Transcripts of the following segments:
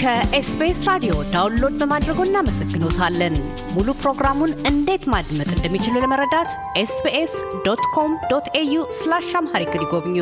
ከ SBS ራዲዮ download በማድረጎ እናመሰግኖታለን። ሙሉ ፕሮግራሙን እንዴት ማድመጥ እንደሚችሉ ለመረዳት SBS dot com dot au slash Amharic ይጎብኙ።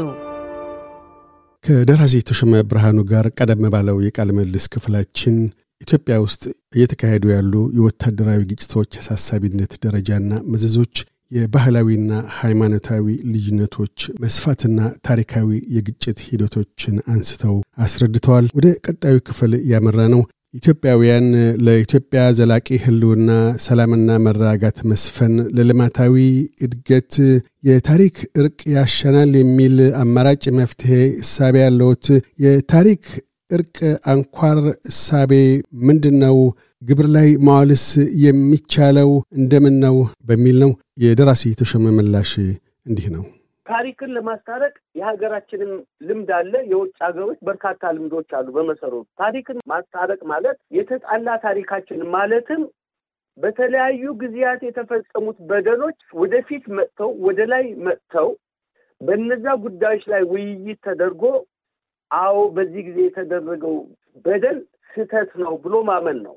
ከደራሲ ተሾመ ብርሃኑ ጋር ቀደም ባለው የቃለ ምልልስ ክፍላችን ኢትዮጵያ ውስጥ እየተካሄዱ ያሉ የወታደራዊ ግጭቶች አሳሳቢነት ደረጃና መዘዞች የባህላዊና ሃይማኖታዊ ልዩነቶች መስፋትና ታሪካዊ የግጭት ሂደቶችን አንስተው አስረድተዋል። ወደ ቀጣዩ ክፍል ያመራ ነው። ኢትዮጵያውያን ለኢትዮጵያ ዘላቂ ህልውና፣ ሰላምና መረጋጋት መስፈን፣ ለልማታዊ እድገት የታሪክ እርቅ ያሻናል የሚል አማራጭ መፍትሄ እሳቤ ያለዎት የታሪክ እርቅ አንኳር እሳቤ ምንድን ነው? ግብር ላይ ማዋልስ የሚቻለው እንደምን ነው? በሚል ነው። የደራሲ ተሾመ ምላሽ እንዲህ ነው። ታሪክን ለማስታረቅ የሀገራችንም ልምድ አለ። የውጭ ሀገሮች በርካታ ልምዶች አሉ። በመሰረቱ ታሪክን ማስታረቅ ማለት የተጣላ ታሪካችን ማለትም በተለያዩ ጊዜያት የተፈጸሙት በደሎች ወደፊት መጥተው ወደ ላይ መጥተው በነዛ ጉዳዮች ላይ ውይይት ተደርጎ አዎ በዚህ ጊዜ የተደረገው በደል ስህተት ነው ብሎ ማመን ነው።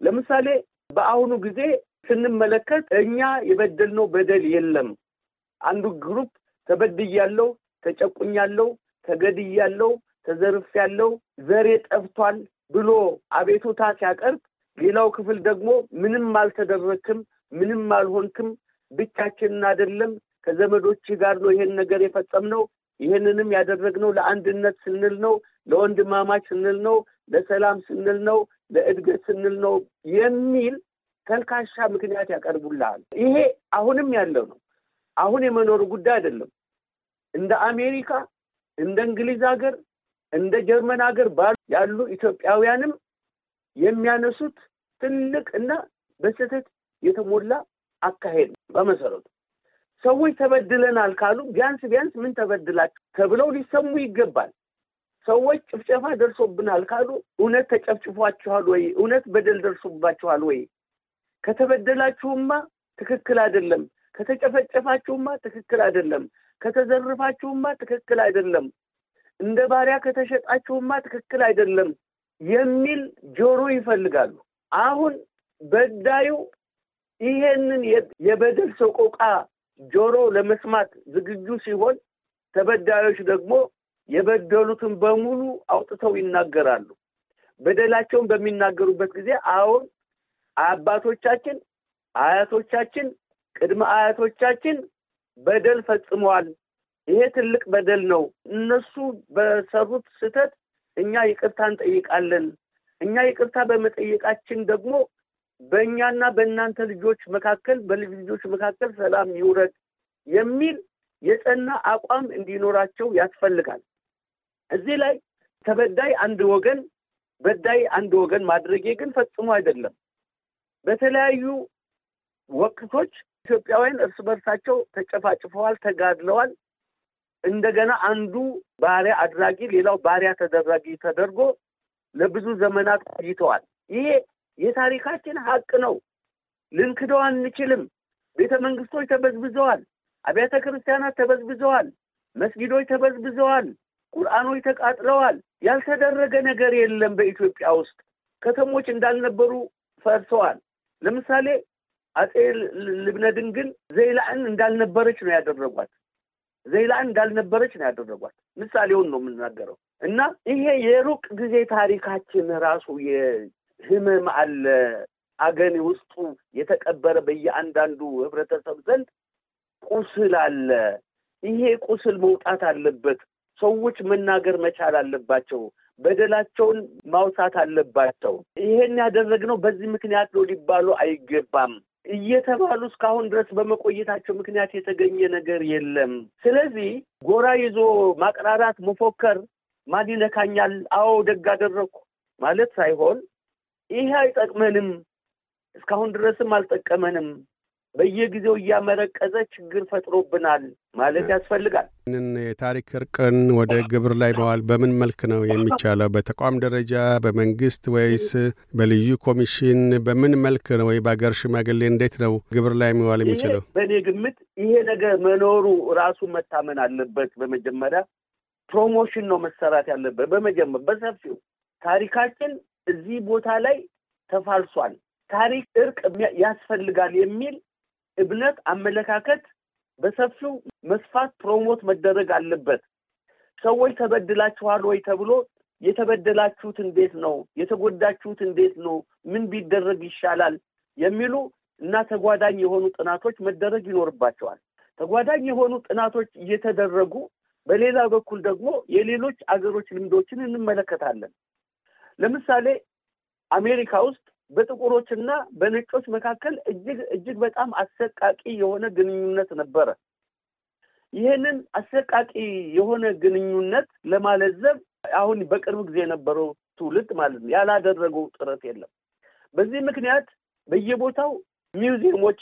ለምሳሌ በአሁኑ ጊዜ ስንመለከት እኛ የበደልነው በደል የለም። አንዱ ግሩፕ ተበድያለሁ፣ ተጨቁኛለሁ፣ ተገድያለሁ፣ ተዘርፌያለሁ፣ ዘሬ ጠፍቷል ብሎ አቤቱታ ሲያቀርብ፣ ሌላው ክፍል ደግሞ ምንም አልተደረክም፣ ምንም አልሆንክም፣ ብቻችንን አይደለም ከዘመዶች ጋር ነው ይሄን ነገር የፈጸምነው ይህንንም ያደረግነው ለአንድነት ስንል ነው፣ ለወንድማማች ስንል ነው፣ ለሰላም ስንል ነው፣ ለእድገት ስንል ነው የሚል ተልካሻ ምክንያት ያቀርቡልሃል። ይሄ አሁንም ያለው ነው። አሁን የመኖሩ ጉዳይ አይደለም። እንደ አሜሪካ፣ እንደ እንግሊዝ ሀገር፣ እንደ ጀርመን ሀገር ባሉ ያሉ ኢትዮጵያውያንም የሚያነሱት ትልቅ እና በስህተት የተሞላ አካሄድ ነው። በመሰረቱ ሰዎች ተበድለናል ካሉ ቢያንስ ቢያንስ ምን ተበድላችሁ ተብለው ሊሰሙ ይገባል። ሰዎች ጭፍጨፋ ደርሶብናል ካሉ እውነት ተጨፍጭፏችኋል ወይ? እውነት በደል ደርሶባችኋል ወይ? ከተበደላችሁማ ትክክል አይደለም። ከተጨፈጨፋችሁማ ትክክል አይደለም። ከተዘርፋችሁማ ትክክል አይደለም። እንደ ባሪያ ከተሸጣችሁማ ትክክል አይደለም የሚል ጆሮ ይፈልጋሉ። አሁን በዳዩ ይሄንን የበደል ሰቆቃ ጆሮ ለመስማት ዝግጁ ሲሆን፣ ተበዳዮች ደግሞ የበደሉትን በሙሉ አውጥተው ይናገራሉ። በደላቸውን በሚናገሩበት ጊዜ አሁን አባቶቻችን፣ አያቶቻችን፣ ቅድመ አያቶቻችን በደል ፈጽመዋል። ይሄ ትልቅ በደል ነው። እነሱ በሰሩት ስህተት እኛ ይቅርታ እንጠይቃለን። እኛ ይቅርታ በመጠየቃችን ደግሞ በእኛና በእናንተ ልጆች መካከል በልጅ ልጆች መካከል ሰላም ይውረድ የሚል የጸና አቋም እንዲኖራቸው ያስፈልጋል። እዚህ ላይ ተበዳይ አንድ ወገን፣ በዳይ አንድ ወገን ማድረጌ ግን ፈጽሞ አይደለም። በተለያዩ ወቅቶች ኢትዮጵያውያን እርስ በርሳቸው ተጨፋጭፈዋል፣ ተጋድለዋል። እንደገና አንዱ ባሪያ አድራጊ፣ ሌላው ባሪያ ተደራጊ ተደርጎ ለብዙ ዘመናት ቆይተዋል። ይሄ የታሪካችን ሀቅ ነው። ልንክደው አንችልም። ቤተ መንግስቶች ተበዝብዘዋል። አብያተ ክርስቲያናት ተበዝብዘዋል። መስጊዶች ተበዝብዘዋል። ቁርአኖች ተቃጥለዋል። ያልተደረገ ነገር የለም። በኢትዮጵያ ውስጥ ከተሞች እንዳልነበሩ ፈርሰዋል። ለምሳሌ አጼ ልብነ ድንግል ዘይላዕን እንዳልነበረች ነው ያደረጓት። ዘይላዕን እንዳልነበረች ነው ያደረጓት። ምሳሌውን ነው የምናገረው እና ይሄ የሩቅ ጊዜ ታሪካችን ራሱ ህመም አለ። አገን ውስጡ የተቀበረ በየአንዳንዱ ህብረተሰብ ዘንድ ቁስል አለ። ይሄ ቁስል መውጣት አለበት። ሰዎች መናገር መቻል አለባቸው። በደላቸውን ማውሳት አለባቸው። ይሄን ያደረግነው በዚህ ምክንያት ነው ሊባሉ አይገባም እየተባሉ እስካሁን ድረስ በመቆየታቸው ምክንያት የተገኘ ነገር የለም። ስለዚህ ጎራ ይዞ ማቅራራት፣ መፎከር ማን ይነካኛል፣ አዎ ደግ አደረግኩ ማለት ሳይሆን ይሄ አይጠቅመንም፣ እስካሁን ድረስም አልጠቀመንም፣ በየጊዜው እያመረቀዘ ችግር ፈጥሮብናል ማለት ያስፈልጋል። ይህንን የታሪክ እርቅን ወደ ግብር ላይ መዋል በምን መልክ ነው የሚቻለው? በተቋም ደረጃ በመንግስት ወይስ በልዩ ኮሚሽን? በምን መልክ ነው ወይ በአገር ሽማግሌ እንዴት ነው ግብር ላይ መዋል የሚችለው? በእኔ ግምት ይሄ ነገር መኖሩ ራሱ መታመን አለበት። በመጀመሪያ promotion ነው መሰራት ያለበት። በመጀመር በሰፊው ታሪካችን እዚህ ቦታ ላይ ተፋልሷል፣ ታሪክ እርቅ ያስፈልጋል የሚል እምነት፣ አመለካከት በሰፊው መስፋት promote መደረግ አለበት። ሰዎች ተበድላችኋል ወይ ተብሎ የተበደላችሁት እንዴት ነው? የተጎዳችሁት እንዴት ነው? ምን ቢደረግ ይሻላል? የሚሉ እና ተጓዳኝ የሆኑ ጥናቶች መደረግ ይኖርባቸዋል። ተጓዳኝ የሆኑ ጥናቶች እየተደረጉ በሌላ በኩል ደግሞ የሌሎች አገሮች ልምዶችን እንመለከታለን። ለምሳሌ አሜሪካ ውስጥ በጥቁሮችና በነጮች መካከል እጅግ እጅግ በጣም አሰቃቂ የሆነ ግንኙነት ነበረ። ይህንን አሰቃቂ የሆነ ግንኙነት ለማለዘብ አሁን በቅርብ ጊዜ የነበረው ትውልድ ማለት ነው ያላደረገው ጥረት የለም። በዚህ ምክንያት በየቦታው ሚውዚየሞች፣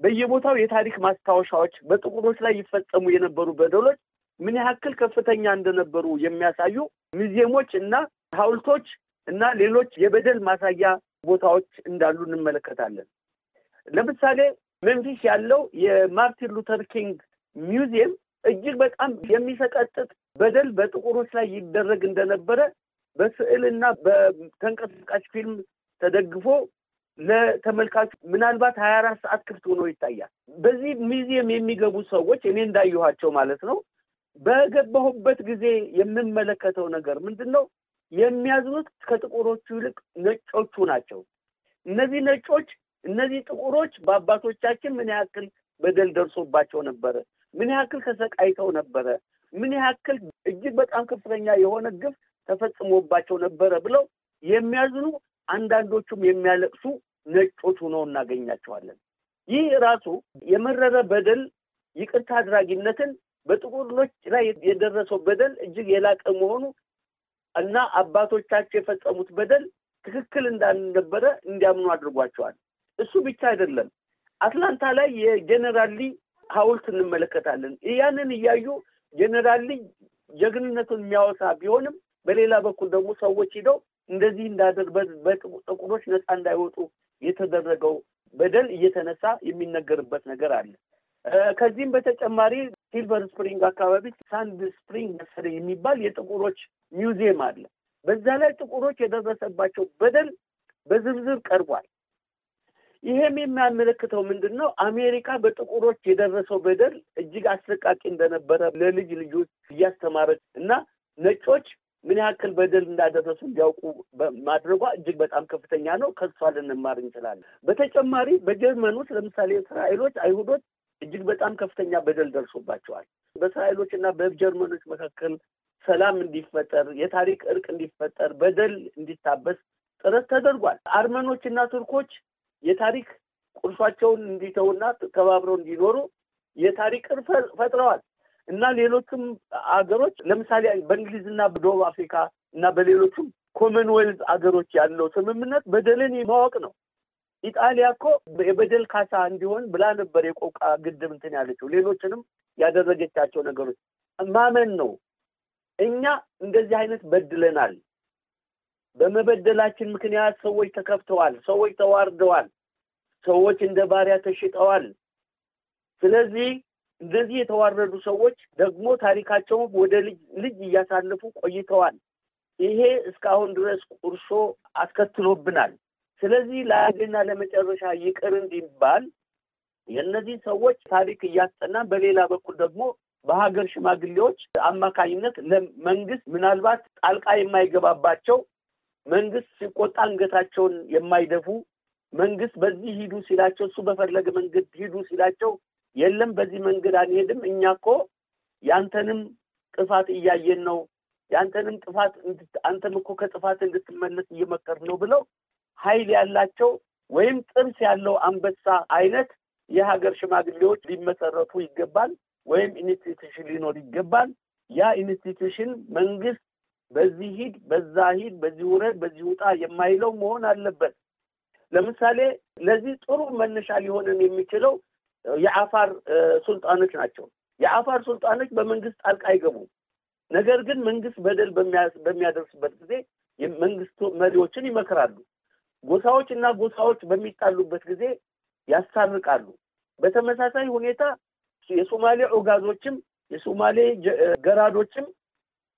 በየቦታው የታሪክ ማስታወሻዎች በጥቁሮች ላይ ይፈጸሙ የነበሩ በደሎች ምን ያክል ከፍተኛ እንደነበሩ የሚያሳዩ ሚውዚየሞች እና ሐውልቶች እና ሌሎች የበደል ማሳያ ቦታዎች እንዳሉ እንመለከታለን። ለምሳሌ ሜምፊስ ያለው የማርቲን ሉተር ኪንግ ሚውዚየም እጅግ በጣም የሚሰቀጥጥ በደል በጥቁሮች ላይ ይደረግ እንደነበረ በስዕልና በተንቀሳቃሽ ፊልም ተደግፎ ለተመልካቹ ምናልባት ሀያ አራት ሰዓት ክፍት ሆኖ ይታያል። በዚህ ሚውዚየም የሚገቡ ሰዎች እኔ እንዳየኋቸው ማለት ነው በገባሁበት ጊዜ የምመለከተው ነገር ምንድን ነው? የሚያዝኑት ከጥቁሮቹ ይልቅ ነጮቹ ናቸው። እነዚህ ነጮች እነዚህ ጥቁሮች በአባቶቻችን ምን ያክል በደል ደርሶባቸው ነበረ፣ ምን ያክል ተሰቃይተው ነበረ፣ ምን ያክል እጅግ በጣም ከፍተኛ የሆነ ግፍ ተፈጽሞባቸው ነበረ ብለው የሚያዝኑ አንዳንዶቹም የሚያለቅሱ ነጮች ሆነው እናገኛቸዋለን። ይህ ራሱ የመረረ በደል ይቅርታ አድራጊነትን በጥቁሮች ላይ የደረሰው በደል እጅግ የላቀ መሆኑ እና አባቶቻቸው የፈጸሙት በደል ትክክል እንዳልነበረ እንዲያምኑ አድርጓቸዋል። እሱ ብቻ አይደለም። አትላንታ ላይ የጀኔራል ሊ ሐውልት እንመለከታለን። ያንን እያዩ ጀኔራል ሊ ጀግንነቱን የሚያወሳ ቢሆንም በሌላ በኩል ደግሞ ሰዎች ሂደው እንደዚህ እንዳደርግ ጥቁሮች ነፃ እንዳይወጡ የተደረገው በደል እየተነሳ የሚነገርበት ነገር አለ። ከዚህም በተጨማሪ ሲልቨር ስፕሪንግ አካባቢ ሳንድ ስፕሪንግ መሰለኝ የሚባል የጥቁሮች ሚውዚየም አለ። በዛ ላይ ጥቁሮች የደረሰባቸው በደል በዝርዝር ቀርቧል። ይሄም የሚያመለክተው ምንድን ነው? አሜሪካ በጥቁሮች የደረሰው በደል እጅግ አሰቃቂ እንደነበረ ለልጅ ልጆች እያስተማረች እና ነጮች ምን ያክል በደል እንዳደረሱ እንዲያውቁ ማድረጓ እጅግ በጣም ከፍተኛ ነው። ከሷ ልንማር እንችላለን። በተጨማሪ በጀርመን ውስጥ ለምሳሌ እስራኤሎች፣ አይሁዶች እጅግ በጣም ከፍተኛ በደል ደርሶባቸዋል። በእስራኤሎች እና በጀርመኖች መካከል ሰላም እንዲፈጠር፣ የታሪክ እርቅ እንዲፈጠር፣ በደል እንዲታበስ ጥረት ተደርጓል። አርመኖች እና ቱርኮች የታሪክ ቁርሿቸውን እንዲተውና ተባብረው እንዲኖሩ የታሪክ እርቅ ፈጥረዋል እና ሌሎቹም አገሮች ለምሳሌ በእንግሊዝና በደቡብ አፍሪካ እና በሌሎቹም ኮመንዌልዝ አገሮች ያለው ስምምነት በደልን ማወቅ ነው። ኢጣሊያ እኮ የበደል ካሳ እንዲሆን ብላ ነበር የቆቃ ግድብ እንትን ያለችው። ሌሎችንም ያደረገቻቸው ነገሮች ማመን ነው። እኛ እንደዚህ አይነት በድለናል። በመበደላችን ምክንያት ሰዎች ተከፍተዋል፣ ሰዎች ተዋርደዋል፣ ሰዎች እንደ ባሪያ ተሽጠዋል። ስለዚህ እንደዚህ የተዋረዱ ሰዎች ደግሞ ታሪካቸውን ወደ ልጅ እያሳለፉ ቆይተዋል። ይሄ እስካሁን ድረስ ቁርሾ አስከትሎብናል። ስለዚህ ለአንዴና ለመጨረሻ ይቅር እንዲባል የእነዚህ ሰዎች ታሪክ እያስጠናን፣ በሌላ በኩል ደግሞ በሀገር ሽማግሌዎች አማካኝነት ለመንግስት ምናልባት ጣልቃ የማይገባባቸው መንግስት ሲቆጣ አንገታቸውን የማይደፉ መንግስት በዚህ ሂዱ ሲላቸው እሱ በፈለገ መንገድ ሂዱ ሲላቸው የለም በዚህ መንገድ አንሄድም፣ እኛ እኮ ያንተንም ጥፋት እያየን ነው፣ ያንተንም ጥፋት አንተም እኮ ከጥፋት እንድትመለስ እየመከር ነው ብለው ኃይል ያላቸው ወይም ጥርስ ያለው አንበሳ አይነት የሀገር ሽማግሌዎች ሊመሰረቱ ይገባል፣ ወይም institution ሊኖር ይገባል። ያ institution መንግስት በዚህ ሂድ፣ በዛ ሂድ፣ በዚህ ውረድ፣ በዚህ ውጣ የማይለው መሆን አለበት። ለምሳሌ ለዚህ ጥሩ መነሻ ሊሆንን የሚችለው የአፋር ሱልጣኖች ናቸው። የአፋር ሱልጣኖች በመንግስት ጣልቃ አይገቡም። ነገር ግን መንግስት በደል በሚያደርስበት ጊዜ መንግስት መሪዎችን ይመክራሉ። ጎሳዎች እና ጎሳዎች በሚጣሉበት ጊዜ ያስታርቃሉ። በተመሳሳይ ሁኔታ የሶማሌ ኦጋዞችም የሶማሌ ገራዶችም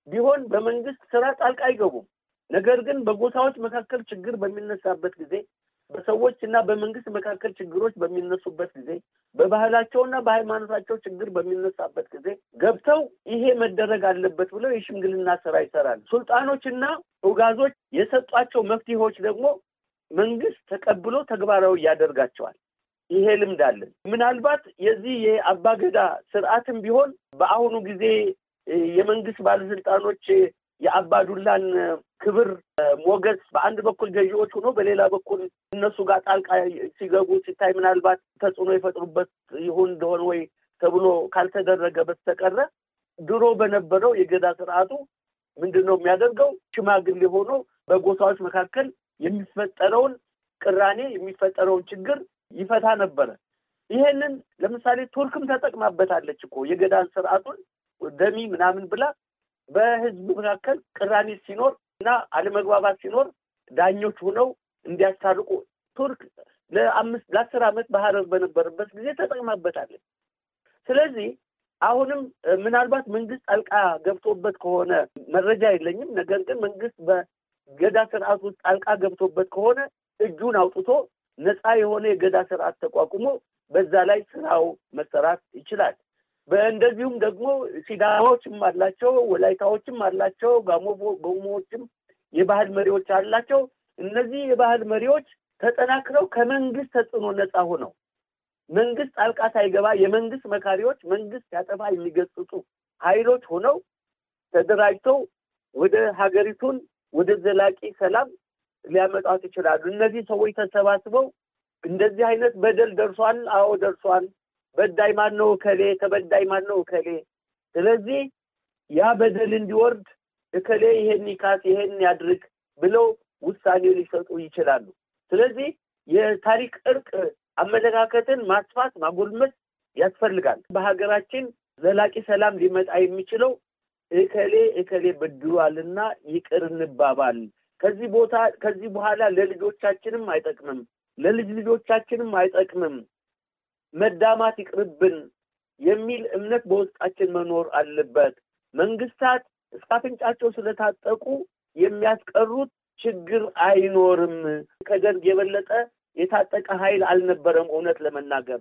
ቢሆን በመንግስት ስራ ጣልቃ አይገቡም። ነገር ግን በጎሳዎች መካከል ችግር በሚነሳበት ጊዜ በሰዎች እና በመንግስት መካከል ችግሮች በሚነሱበት ጊዜ በባህላቸውና በሃይማኖታቸው ችግር በሚነሳበት ጊዜ ገብተው ይሄ መደረግ አለበት ብለው የሽምግልና ስራ ይሰራል። ሱልጣኖችና ኡጋዞች የሰጧቸው መፍትሄዎች ደግሞ መንግስት ተቀብሎ ተግባራዊ ያደርጋቸዋል። ይሄ ልምድ አለን። ምናልባት የዚህ የአባገዳ ስርዓትም ቢሆን በአሁኑ ጊዜ የመንግስት ባለስልጣኖች የአባዱላን ክብር ሞገስ በአንድ በኩል ገዢዎች ሆኖ በሌላ በኩል እነሱ ጋር ጣልቃ ሲገቡ ሲታይ ምናልባት ተጽዕኖ የፈጥሩበት ይሁን እንደሆነ ወይ ተብሎ ካልተደረገ በስተቀረ ድሮ በነበረው የገዳ ስርዓቱ ምንድን ነው የሚያደርገው? ሽማግሌ ሆኖ በጎሳዎች መካከል የሚፈጠረውን ቅራኔ የሚፈጠረውን ችግር ይፈታ ነበረ። ይሄንን ለምሳሌ ቱርክም ተጠቅማበታለች እኮ የገዳን ስርዓቱን ደሚ ምናምን ብላ በህዝብ መካከል ቅራኔ ሲኖር እና አለመግባባት ሲኖር ዳኞች ሆነው እንዲያስታርቁ ቱርክ ለአምስት ለአስር ዓመት በሀረር በነበረበት ጊዜ ተጠቅማበታለች። ስለዚህ አሁንም ምናልባት መንግስት ጣልቃ ገብቶበት ከሆነ መረጃ የለኝም። ነገር ግን መንግስት በገዳ ስርዓት ውስጥ ጣልቃ ገብቶበት ከሆነ እጁን አውጥቶ ነፃ የሆነ የገዳ ስርዓት ተቋቁሞ በዛ ላይ ስራው መሰራት ይችላል። በእንደዚሁም ደግሞ ሲዳማዎችም አላቸው፣ ወላይታዎችም አላቸው፣ ጋሞ ጎሞዎችም የባህል መሪዎች አላቸው። እነዚህ የባህል መሪዎች ተጠናክረው ከመንግስት ተጽዕኖ ነፃ ሆነው መንግስት ጣልቃ ሳይገባ የመንግስት መካሪዎች መንግስት ያጠፋ የሚገስጹ ኃይሎች ሆነው ተደራጅተው ወደ ሀገሪቱን ወደ ዘላቂ ሰላም ሊያመጣት ይችላሉ። እነዚህ ሰዎች ተሰባስበው እንደዚህ አይነት በደል ደርሷል፣ አዎ ደርሷል በዳይ ማን ነው እከሌ፣ ተበዳይ ማን ነው እከሌ። ስለዚህ ያ በደል እንዲወርድ እከሌ ይሄን ይካስ፣ ይሄን ያድርግ ብለው ውሳኔ ሊሰጡ ይችላሉ። ስለዚህ የታሪክ እርቅ አመለካከትን ማስፋት ማጎልመት ያስፈልጋል። በሀገራችን ዘላቂ ሰላም ሊመጣ የሚችለው እከሌ እከሌ በድሏልና ይቅር እንባባል። ከዚህ ቦታ ከዚህ በኋላ ለልጆቻችንም አይጠቅምም፣ ለልጅ ልጆቻችንም አይጠቅምም መዳማት ይቅርብን የሚል እምነት በውስጣችን መኖር አለበት። መንግስታት እስከ አፍንጫቸው ስለታጠቁ የሚያስቀሩት ችግር አይኖርም። ከደርግ የበለጠ የታጠቀ ኃይል አልነበረም። እውነት ለመናገር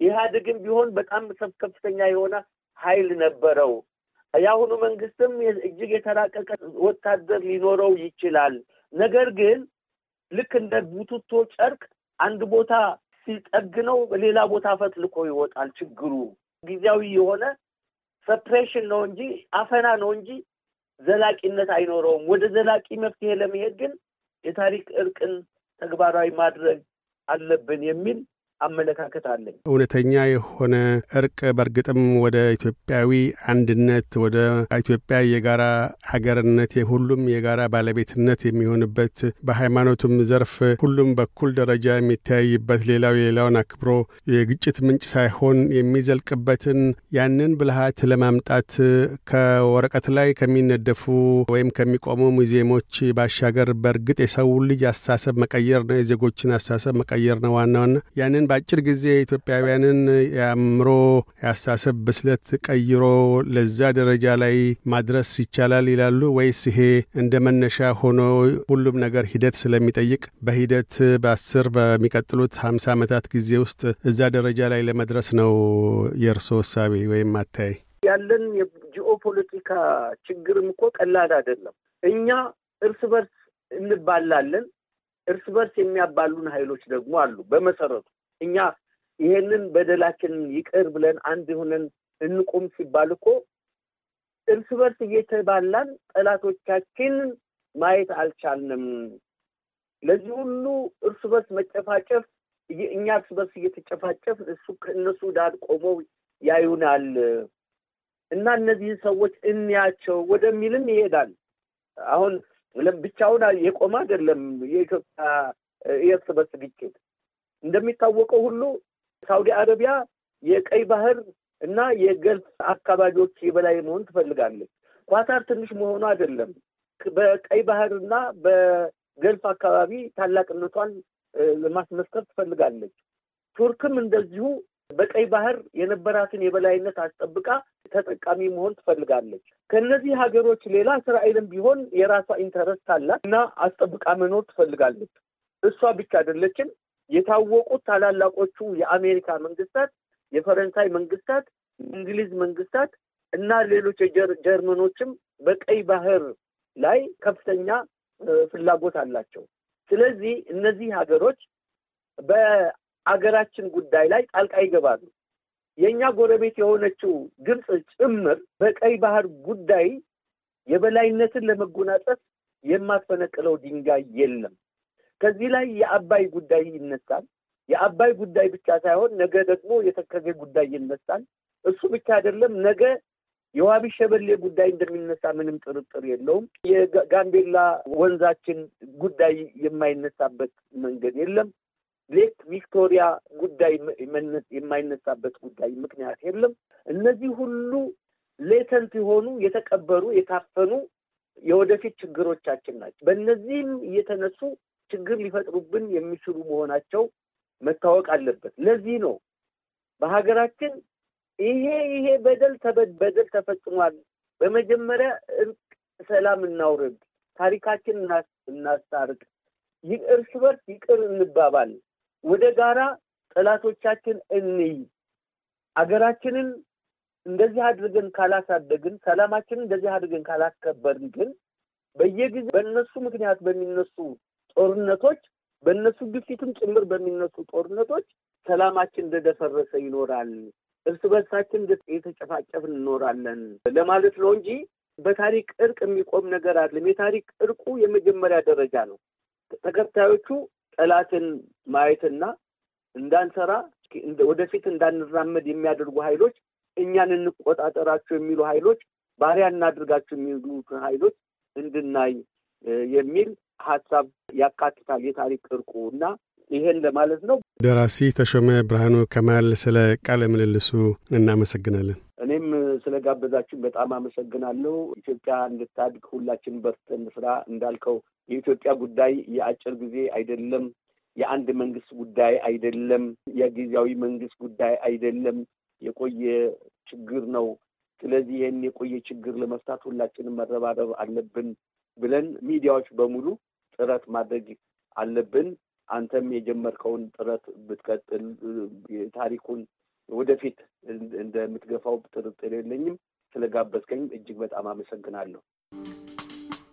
ኢህአዴግም ቢሆን በጣም ከፍተኛ የሆነ ኃይል ነበረው። የአሁኑ መንግስትም እጅግ የተራቀቀ ወታደር ሊኖረው ይችላል። ነገር ግን ልክ እንደ ቡቱቶ ጨርቅ አንድ ቦታ ሲጠግነው በሌላ ቦታ ፈትልኮ ይወጣል። ችግሩ ጊዜያዊ የሆነ ሰፕሬሽን ነው እንጂ አፈና ነው እንጂ ዘላቂነት አይኖረውም። ወደ ዘላቂ መፍትሄ ለመሄድ ግን የታሪክ እርቅን ተግባራዊ ማድረግ አለብን የሚል አመለካከት አለኝ። እውነተኛ የሆነ እርቅ በእርግጥም ወደ ኢትዮጵያዊ አንድነት ወደ ኢትዮጵያ የጋራ ሀገርነት የሁሉም የጋራ ባለቤትነት የሚሆንበት በሃይማኖቱም ዘርፍ ሁሉም በኩል ደረጃ የሚተያይበት ሌላው የሌላውን አክብሮ የግጭት ምንጭ ሳይሆን የሚዘልቅበትን ያንን ብልሃት ለማምጣት ከወረቀት ላይ ከሚነደፉ ወይም ከሚቆሙ ሙዚየሞች ባሻገር በእርግጥ የሰው ልጅ አስተሳሰብ መቀየር ነው፣ የዜጎችን አስተሳሰብ መቀየር ነው ዋናውና ያንን በአጭር ጊዜ ኢትዮጵያውያንን የአእምሮ የአስተሳሰብ ብስለት ቀይሮ ለዛ ደረጃ ላይ ማድረስ ይቻላል ይላሉ ወይስ ይሄ እንደ መነሻ ሆኖ ሁሉም ነገር ሂደት ስለሚጠይቅ በሂደት በአስር በሚቀጥሉት ሀምሳ ዓመታት ጊዜ ውስጥ እዛ ደረጃ ላይ ለመድረስ ነው የእርስዎ እሳቤ ወይም አታይ? ያለን የጂኦፖለቲካ ችግርም እኮ ቀላል አይደለም። እኛ እርስ በርስ እንባላለን። እርስ በርስ የሚያባሉን ኃይሎች ደግሞ አሉ። በመሰረቱ እኛ ይሄንን በደላችን ይቅር ብለን አንድ ሆነን እንቁም ሲባል እኮ እርስ በርስ እየተባላን ጠላቶቻችንን ማየት አልቻልንም። ለዚህ ሁሉ እርስ በርስ መጨፋጨፍ እኛ እርስ በርስ እየተጨፋጨፍ እሱ ከእነሱ ዳር ቆመው ያዩናል እና እነዚህን ሰዎች እንያቸው ወደሚልም ይሄዳል። አሁን ብቻውን የቆመ አይደለም የኢትዮጵያ የእርስ በርስ ግጭት። እንደሚታወቀው ሁሉ ሳውዲ አረቢያ የቀይ ባህር እና የገልፍ አካባቢዎች የበላይ መሆን ትፈልጋለች። ኳታር ትንሽ መሆኑ አይደለም። በቀይ ባህር እና በገልፍ አካባቢ ታላቅነቷን ለማስመስከር ትፈልጋለች። ቱርክም እንደዚሁ በቀይ ባህር የነበራትን የበላይነት አስጠብቃ ተጠቃሚ መሆን ትፈልጋለች። ከእነዚህ ሀገሮች ሌላ እስራኤልም ቢሆን የራሷ interest አላት እና አስጠብቃ መኖር ትፈልጋለች። እሷ ብቻ አይደለችም። የታወቁት ታላላቆቹ የአሜሪካ መንግስታት፣ የፈረንሳይ መንግስታት፣ የእንግሊዝ መንግስታት እና ሌሎች ጀርመኖችም በቀይ ባህር ላይ ከፍተኛ ፍላጎት አላቸው። ስለዚህ እነዚህ ሀገሮች በአገራችን ጉዳይ ላይ ጣልቃ ይገባሉ። የእኛ ጎረቤት የሆነችው ግብፅ ጭምር በቀይ ባህር ጉዳይ የበላይነትን ለመጎናጸፍ የማትፈነቅለው ድንጋይ የለም። ከዚህ ላይ የአባይ ጉዳይ ይነሳል። የአባይ ጉዳይ ብቻ ሳይሆን ነገ ደግሞ የተከዜ ጉዳይ ይነሳል። እሱ ብቻ አይደለም፣ ነገ የዋቢ ሸበሌ ጉዳይ እንደሚነሳ ምንም ጥርጥር የለውም። የጋምቤላ ወንዛችን ጉዳይ የማይነሳበት መንገድ የለም። Lake Victoria ጉዳይ የማይነሳበት ጉዳይ ምክንያት የለም። እነዚህ ሁሉ latent የሆኑ የተቀበሩ የታፈኑ የወደፊት ችግሮቻችን ናቸው። በእነዚህም እየተነሱ ችግር ሊፈጥሩብን የሚችሉ መሆናቸው መታወቅ አለበት። ለዚህ ነው በሀገራችን ይሄ ይሄ በደል በደል ተፈጽሟል፣ በመጀመሪያ እርቅ፣ ሰላም እናውርድ፣ ታሪካችን እናስታርቅ፣ እርስ በርስ ይቅር እንባባል፣ ወደ ጋራ ጠላቶቻችን እንይ። አገራችንን እንደዚህ አድርገን ካላሳደግን፣ ሰላማችንን እንደዚህ አድርገን ካላስከበርን ግን በየጊዜ በእነሱ ምክንያት በሚነሱ ጦርነቶች በእነሱ ግፊትም ጭምር በሚነሱ ጦርነቶች ሰላማችን እንደደፈረሰ ይኖራል። እርስ በርሳችን የተጨፋጨፍን እንኖራለን ለማለት ነው እንጂ በታሪክ እርቅ የሚቆም ነገር አይደለም። የታሪክ እርቁ የመጀመሪያ ደረጃ ነው። ተከታዮቹ ጠላትን ማየትና እንዳንሰራ ወደፊት እንዳንራመድ የሚያደርጉ ኃይሎች እኛን እንቆጣጠራቸው የሚሉ ኃይሎች ባሪያ እናድርጋቸው የሚሉ ኃይሎች እንድናይ የሚል ሀሳብ ያካትታል የታሪክ እርቁ እና ይሄን ለማለት ነው። ደራሲ ተሾመ ብርሃኑ ከማል ስለ ቃለ ምልልሱ እናመሰግናለን። እኔም ስለ ጋበዛችን በጣም አመሰግናለሁ። ኢትዮጵያ እንድታድግ ሁላችን በርትተን ስራ እንዳልከው የኢትዮጵያ ጉዳይ የአጭር ጊዜ አይደለም። የአንድ መንግስት ጉዳይ አይደለም። የጊዜያዊ መንግስት ጉዳይ አይደለም። የቆየ ችግር ነው። ስለዚህ ይህን የቆየ ችግር ለመፍታት ሁላችንም መረባረብ አለብን ብለን ሚዲያዎች በሙሉ ጥረት ማድረግ አለብን። አንተም የጀመርከውን ጥረት ብትቀጥል ታሪኩን ወደፊት እንደምትገፋው ጥርጥር የለኝም። ስለጋበዝከኝ እጅግ በጣም አመሰግናለሁ።